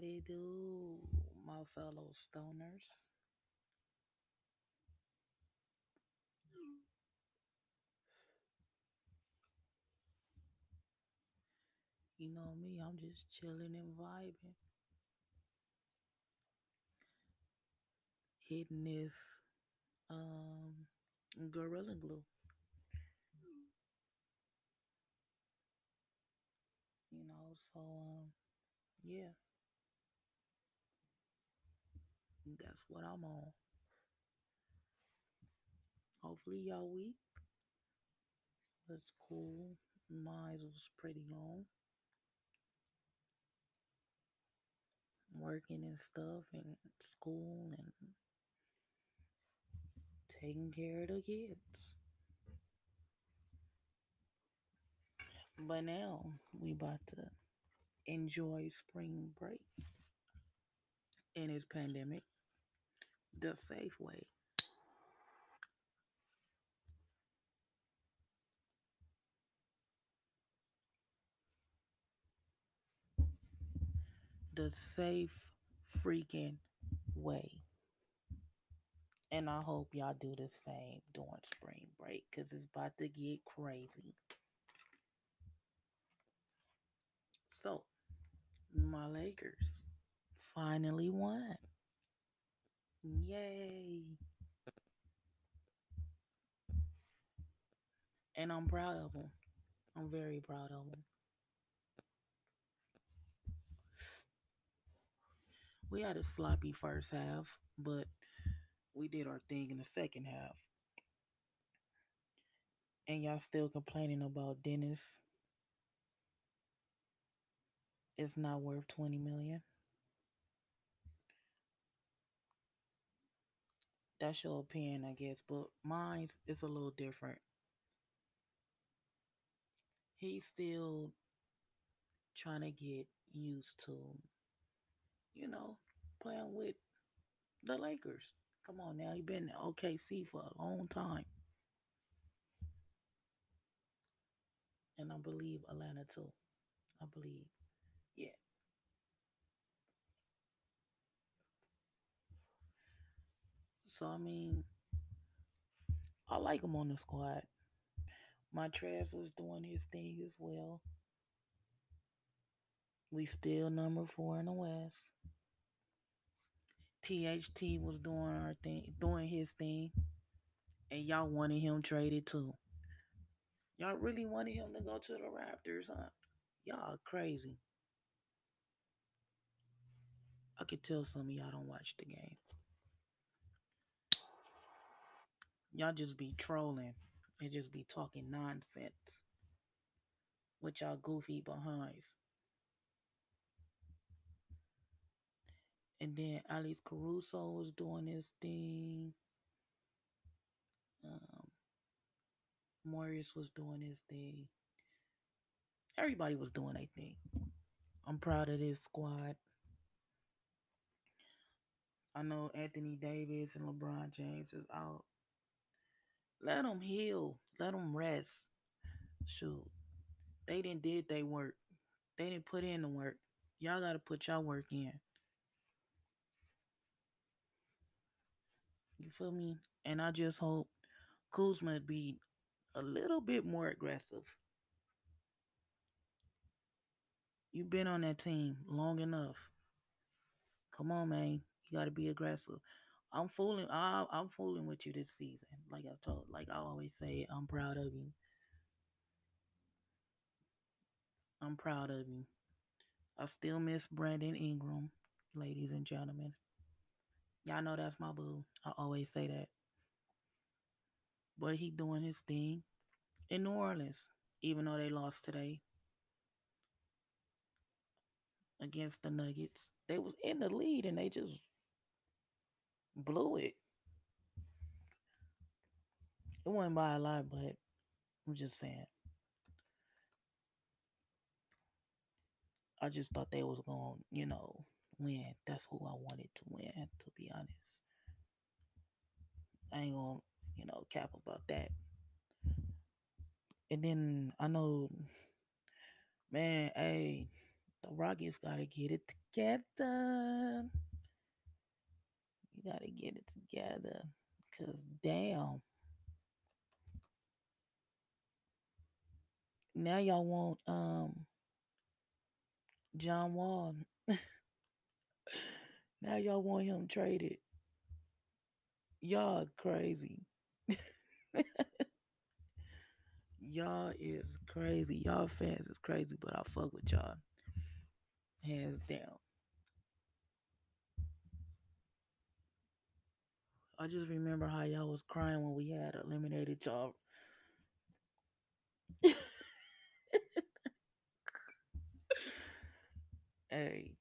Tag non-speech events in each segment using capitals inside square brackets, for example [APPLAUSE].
What it do, my fellow stoners? You know me, I'm just chilling and vibing. Hitting this um gorilla glue. You know, so um yeah, that's what I'm on. Hopefully y'all week was cool. Mine was pretty long. Working and stuff and school and taking care of the kids. But now we about to enjoy spring break in this pandemic the safe way. The safe freaking way. And I hope y'all do the same during spring break because it's about to get crazy. So, my Lakers finally won. Yay. And I'm proud of them. I'm very proud of them. We had a sloppy first half, but we did our thing in the second half. And y'all still complaining about Dennis. It's not worth 20 million. That's your opinion, I guess, but mine is a little different. He's still trying to get used to, you know, playing with the Lakers. Come on now, he been in OKC for a long time. And I believe Atlanta too. I believe. So I mean, I like him on the squad. My Montrez was doing his thing as well. We still number four in the West. THT was doing our thing, doing his thing, and y'all wanted him traded too. Y'all really wanted him to go to the Raptors, huh? Y'all crazy. I could tell some of y'all don't watch the game. Y'all just be trolling and just be talking nonsense with y'all goofy behinds. And then Alex Caruso was doing his thing. Um, Morris was doing his thing. Everybody was doing their thing. I'm proud of this squad. I know Anthony Davis and LeBron James is out. Let them heal. Let them rest. Shoot. They didn't did they work. They didn't put in the work. Y'all gotta put y'all work in. You feel me? And I just hope Kuzma be a little bit more aggressive. You've been on that team long enough. Come on, man. You got to be aggressive. I'm fooling. I, I'm fooling with you this season. Like I told, like I always say, I'm proud of you. I'm proud of you. I still miss Brandon Ingram, ladies and gentlemen. Y'all know that's my boo. I always say that. But he doing his thing in New Orleans, even though they lost today against the Nuggets. They was in the lead and they just blew it. It wasn't by a lot, but I'm just saying. I just thought they was going, to you know, win. That's who I wanted to win, to be honest. I ain't gonna, you know, cap about that. And then I know, man, hey, the Rockets gotta get it together. Get it together. Cause damn. Now y'all want um John Wall. [LAUGHS] now y'all want him traded. Y'all crazy. [LAUGHS] y'all is crazy. Y'all fans is crazy, but I fuck with y'all. Hands down. I just remember how y'all was crying when we had eliminated y'all. [LAUGHS] hey.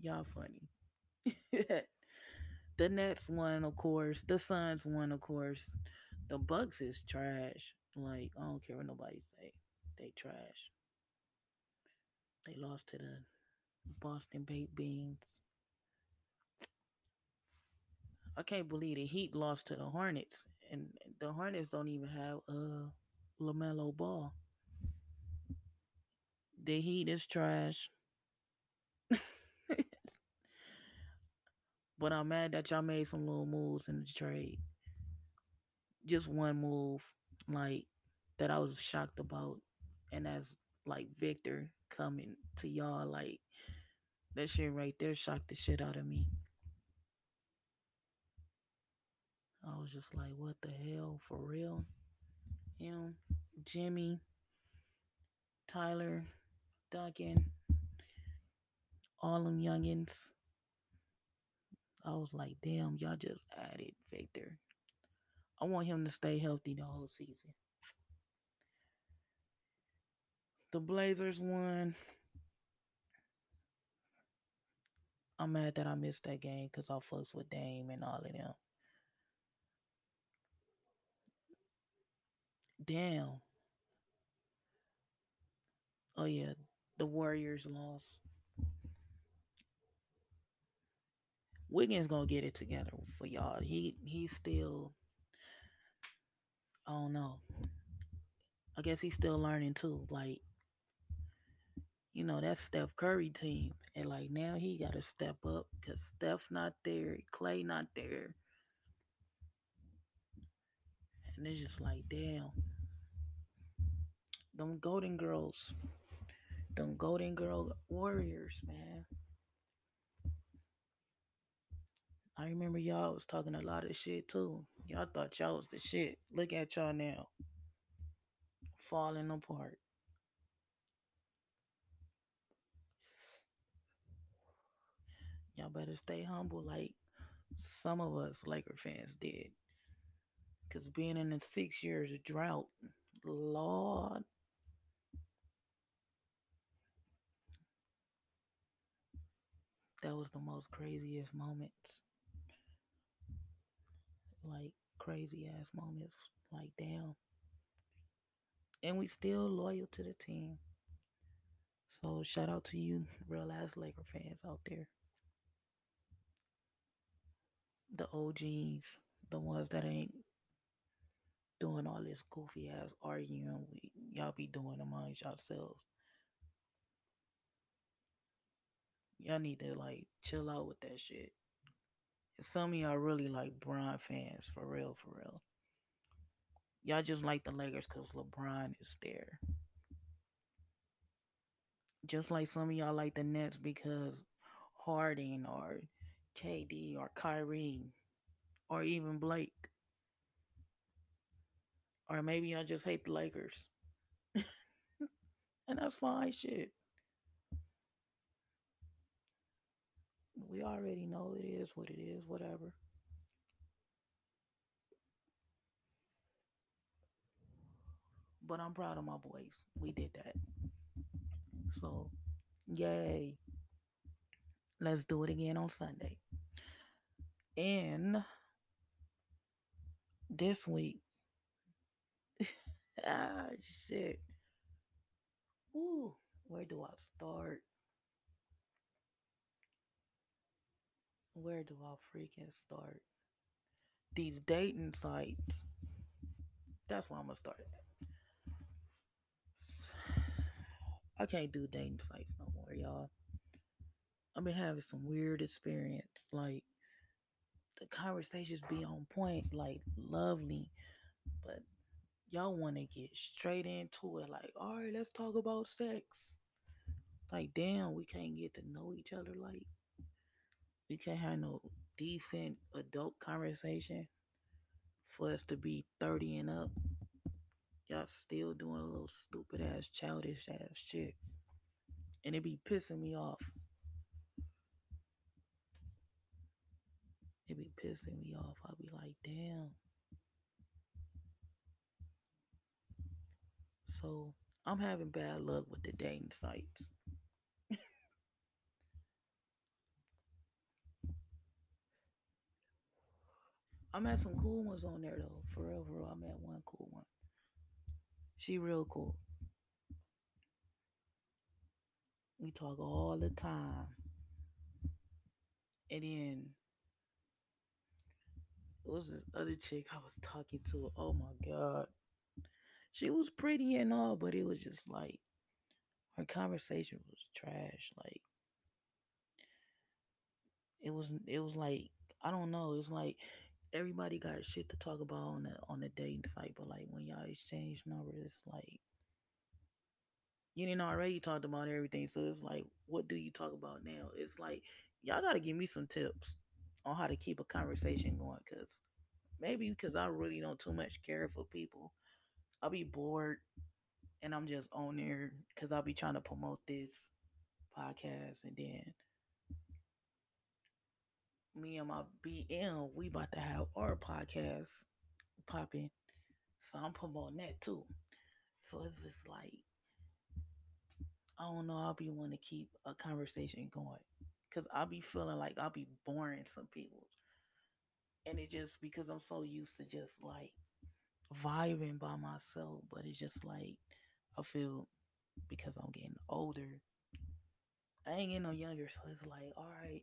Y'all funny. [LAUGHS] the Nets won, of course. The Suns won, of course. The Bucks is trash. Like, I don't care what nobody say. They trash. They lost to the Boston Baked Beans. I can't believe the Heat lost to the Hornets, and the Hornets don't even have a LaMelo Ball. The Heat is trash. [LAUGHS] but I'm mad that y'all made some little moves in the trade. Just one move, like that I was shocked about, and that's like Victor coming to y'all. Like that shit right there shocked the shit out of me. I was just like, what the hell? For real? Him, Jimmy, Tyler, Duncan, all them youngins. I was like, damn, y'all just added Victor. I want him to stay healthy the whole season. The Blazers won. I'm mad that I missed that game because I fucks with Dame and all of them. Damn. Oh yeah, the Warriors lost. Wiggins gonna get it together for y'all. He he's still I don't know. I guess he's still learning too. Like, you know, that's Steph Curry team. And like now he gotta step up because Steph not there, Clay not there. And it's just like, damn. Them Golden Girls. Them Golden Girl Warriors, man. I remember y'all was talking a lot of shit too. Y'all thought y'all was the shit. Look at y'all now. Falling apart. Y'all better stay humble like some of us Laker fans did. Cause being in a six years drought, Lord. That was the most craziest moments like crazy ass moments. Like, damn. And we still loyal to the team. So shout out to you, real ass Laker fans out there. The OGs, the ones that ain't doing all this goofy ass arguing. We, y'all be doing amongst yourselves. Y'all need to like chill out with that shit some of y'all really like Bron fans for real, for real. Y'all just like the Lakers because LeBron is there. Just like some of y'all like the Nets because Harden or KD or Kyrie or even Blake. Or maybe y'all just hate the Lakers. [LAUGHS] and that's fine shit. We already know it is what it is, whatever. But I'm proud of my boys. We did that. So, yay. Let's do it again on Sunday. And this week, [LAUGHS] ah, shit. Ooh, where do I start? Where do I freaking start? These dating sites. That's where I'm gonna start at. I can't do dating sites no more, y'all. I've been having some weird experience. Like the conversations be on point, like lovely, but y'all want to get straight into it. Like, all right, let's talk about sex. Like, damn, we can't get to know each other. Like, we can't have no decent adult conversation for us to be 30 and up. Y'all still doing a little stupid ass, childish ass shit. And it be pissing me off. It be pissing me off. I'll be like, damn. So I'm having bad luck with the dating sites. I met some cool ones on there though. For real, for real. I met one cool one. She real cool. We talk all the time. And then it was this other chick I was talking to. Oh my god. She was pretty and all, but it was just like her conversation was trash. Like it was it was like I don't know, it's like everybody got shit to talk about on the on the dating site, but like when y'all exchange numbers, like you didn't already talked about everything. So it's like, what do you talk about now? It's like y'all gotta give me some tips on how to keep a conversation going, cause maybe because I really don't too much care for people. I'll be bored and I'm just on there because I'll be trying to promote this podcast and then me and my BM, we about to have our podcast popping. So I'm promoting that too. So it's just like I don't know, I'll be wanting to keep a conversation going. Cause I'll be feeling like I'll be boring some people. And it just because I'm so used to just like vibing by myself, but it's just like I feel because I'm getting older. I ain't getting no younger, so it's like, all right,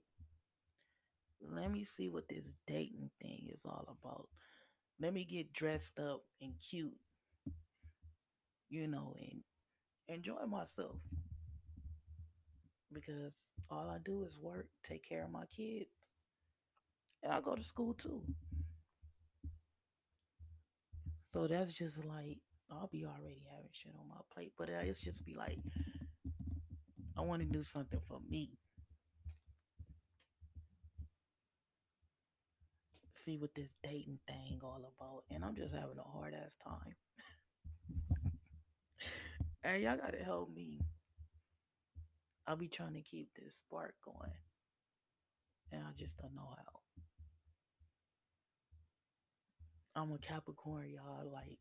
let me see what this dating thing is all about. Let me get dressed up and cute, you know, and enjoy myself. Because all I do is work, take care of my kids, and I go to school too. So that's just like I'll be already having shit on my plate, but uh, it's just be like I want to do something for me. See what this dating thing all about, and I'm just having a hard ass time. [LAUGHS] hey, y'all gotta help me. I'll be trying to keep this spark going, and I just don't know how. I'm a Capricorn, y'all. Like,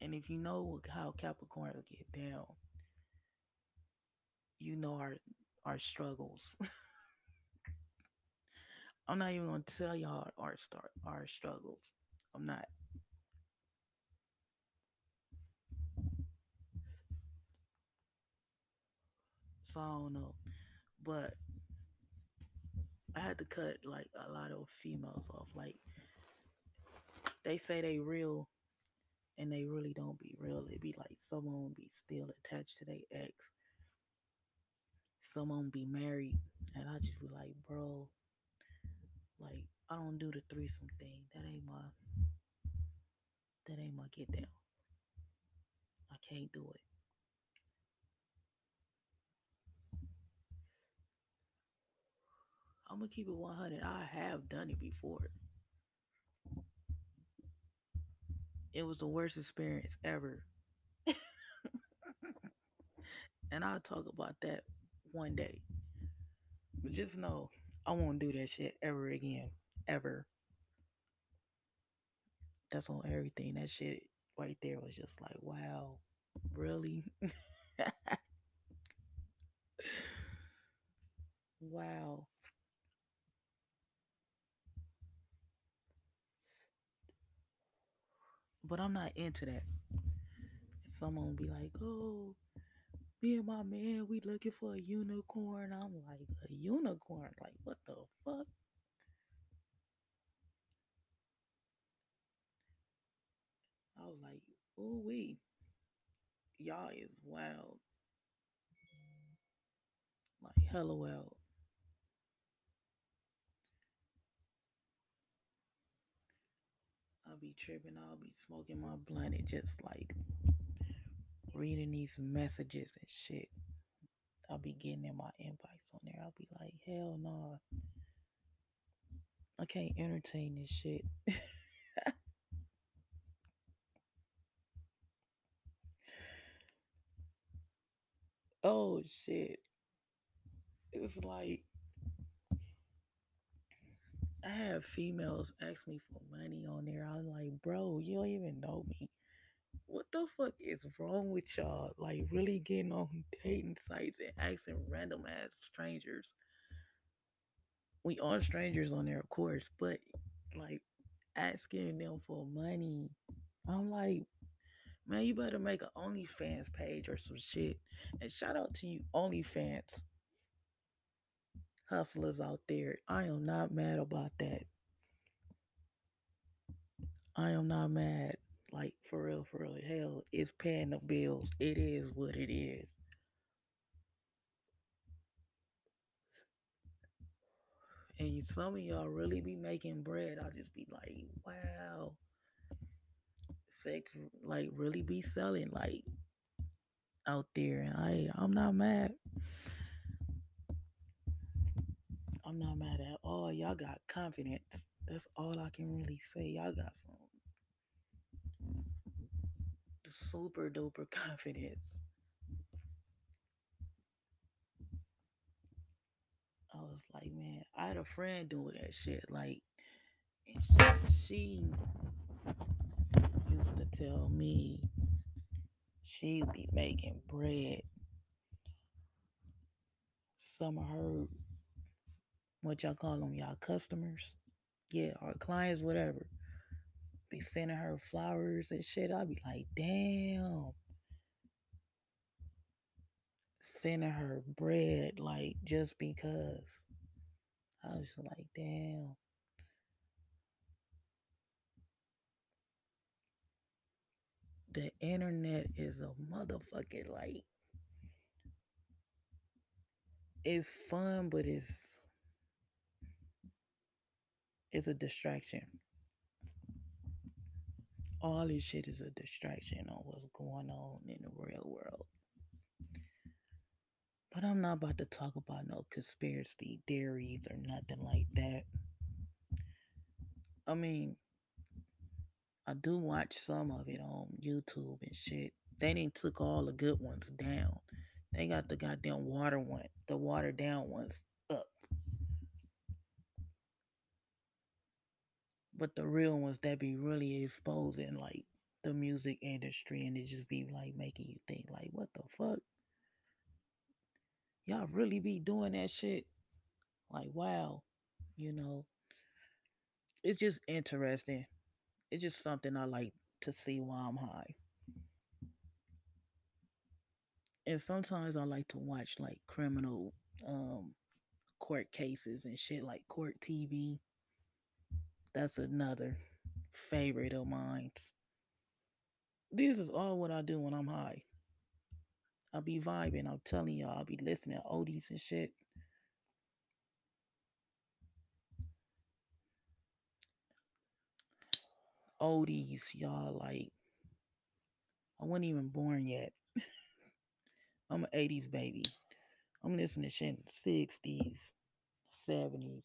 and if you know how Capricorn will get down, you know our our struggles. [LAUGHS] I'm not even gonna tell y'all our start our struggles. I'm not. So I don't know. But I had to cut like a lot of females off. Like they say they real and they really don't be real. It be like someone be still attached to their ex. Someone be married and I just be like, bro, I don't do the threesome thing. That ain't my that ain't my get down. I can't do it. I'm gonna keep it 100. I have done it before. It was the worst experience ever. [LAUGHS] and I'll talk about that one day. But just know I won't do that shit ever again. Ever. That's on everything. That shit right there was just like, wow, really? [LAUGHS] wow. But I'm not into that. Someone will be like, oh, me and my man, we looking for a unicorn. I'm like, a unicorn? Like, what the fuck? I was like, oh, we, y'all is wild. Like hella well. I'll be tripping. I'll be smoking my blunt and just like reading these messages and shit. I'll be getting in my inbox on there. I'll be like, hell no. I can't entertain this shit. [LAUGHS] oh shit. It's like I have females ask me for money on there. I'm like, bro, you don't even know me. What the fuck is wrong with y'all? Like, really getting on dating sites and asking random ass strangers. We are strangers on there, of course, but like asking them for money. I'm like, man, you better make an OnlyFans page or some shit. And shout out to you, OnlyFans hustlers out there. I am not mad about that. I am not mad. Like for real, for real. Hell, it's paying the bills. It is what it is. And some of y'all really be making bread. I'll just be like, wow. Sex like really be selling like out there. And I I'm not mad. I'm not mad at all. Y'all got confidence. That's all I can really say. Y'all got some super duper [LAUGHS] confidence. I was like, man, I had a friend doing that shit. Like, she to tell me she'd be making bread. Some of her, what y'all call them, y'all customers, yeah, our clients, whatever, be sending her flowers and shit. I'd be like, damn. Sending her bread, like, just because. I was like, damn. The internet is a motherfucking like it's fun, but it's it's a distraction. All this shit is a distraction on what's going on in the real world. But I'm not about to talk about no conspiracy theories or nothing like that. I mean, I do watch some of it on YouTube and shit. They didn't took all the good ones down. They got the goddamn water one, the water down ones up. But the real ones that be really exposing like the music industry and it just be like making you think like what the fuck? Y'all really be doing that shit? Like wow, you know. It's just interesting. It's just something I like to see while I'm high. And sometimes I like to watch like criminal um court cases and shit like court TV. That's another favorite of mine. This is all what I do when I'm high. I'll be vibing. I'm telling y'all, I'll be listening to oldies and shit. Oldies, y'all, like, I wasn't even born yet. [LAUGHS] I'm an 80s baby. I'm listening to shit in 60s, 70s,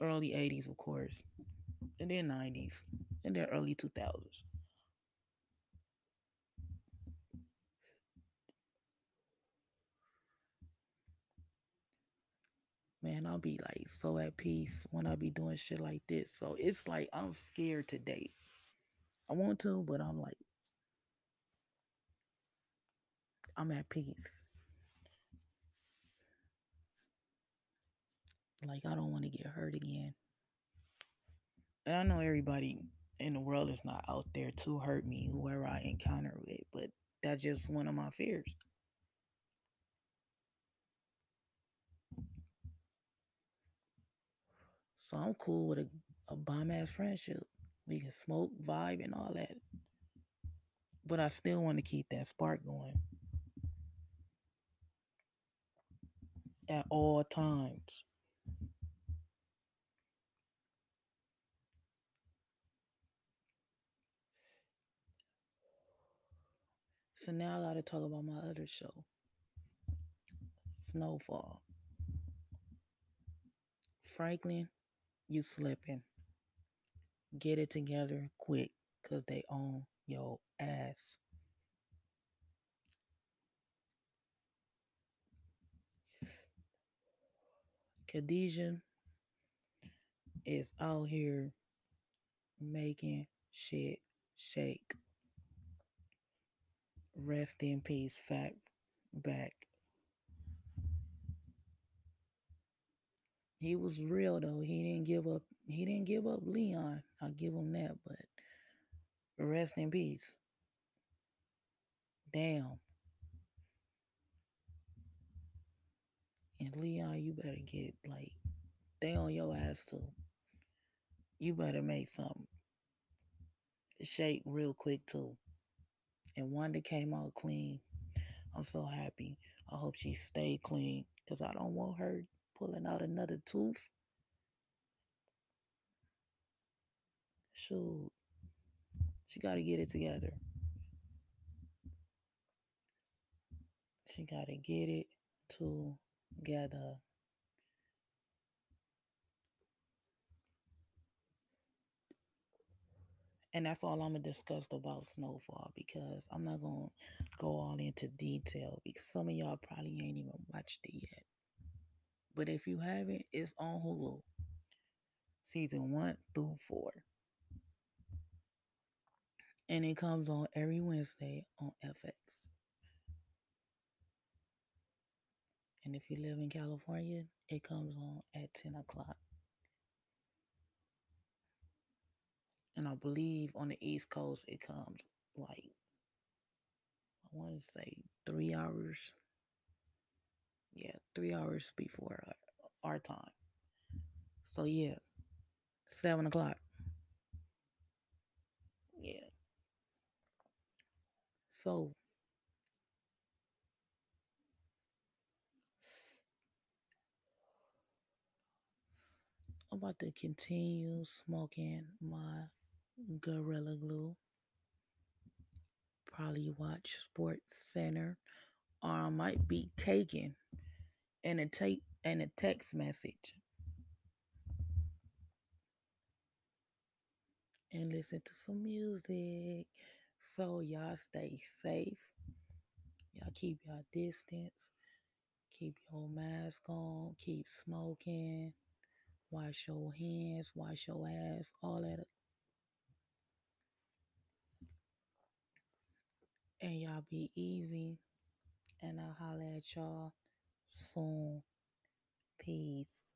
early 80s, of course, and then 90s, and then early 2000s. Man, I'll be like so at peace when I be doing shit like this. So it's like I'm scared to date. I want to, but I'm like, I'm at peace. Like I don't want to get hurt again. And I know everybody in the world is not out there to hurt me, whoever I encounter with, but that's just one of my fears. So I'm cool with a, a bomb ass friendship. We can smoke, vibe, and all that. But I still want to keep that spark going. at all times. So now I got to talk about my other show, Snowfall. Franklin, you slipping. Get it together quick, cause they own your ass. Khadijah is out here making shit shake. Rest in peace, Fat Back. He was real though. He didn't give up. He didn't give up Leon. I'll give him that. But rest in peace. Damn. And Leon, you better get like they on your ass too. You better make something shake real quick too. And Wanda came out clean. I'm so happy. I hope she stay clean because I don't want her pulling out another tooth. Shoot. She got to get it together. She got to get it together. And that's all I'm going to discuss about Snowfall because I'm not going to go all into detail because some of y'all probably ain't even watched it yet. But if you haven't, it's on Hulu. Season 1 through 4. And it comes on every Wednesday on FX. And if you live in California, it comes on at 10 o'clock. And I believe on the East Coast, it comes like, I want to say three hours. Yeah, three hours before our, our time. So, yeah, seven o'clock. Yeah. So, I'm about to continue smoking my Gorilla Glue. Probably watch Sports Center, or I might be caking and a take and a text message, and listen to some music. So y'all stay safe. Y'all keep your distance. Keep your mask on. Keep smoking. Wash your hands. Wash your ass. All that and y'all be easy. And I'll holler at y'all soon. Peace.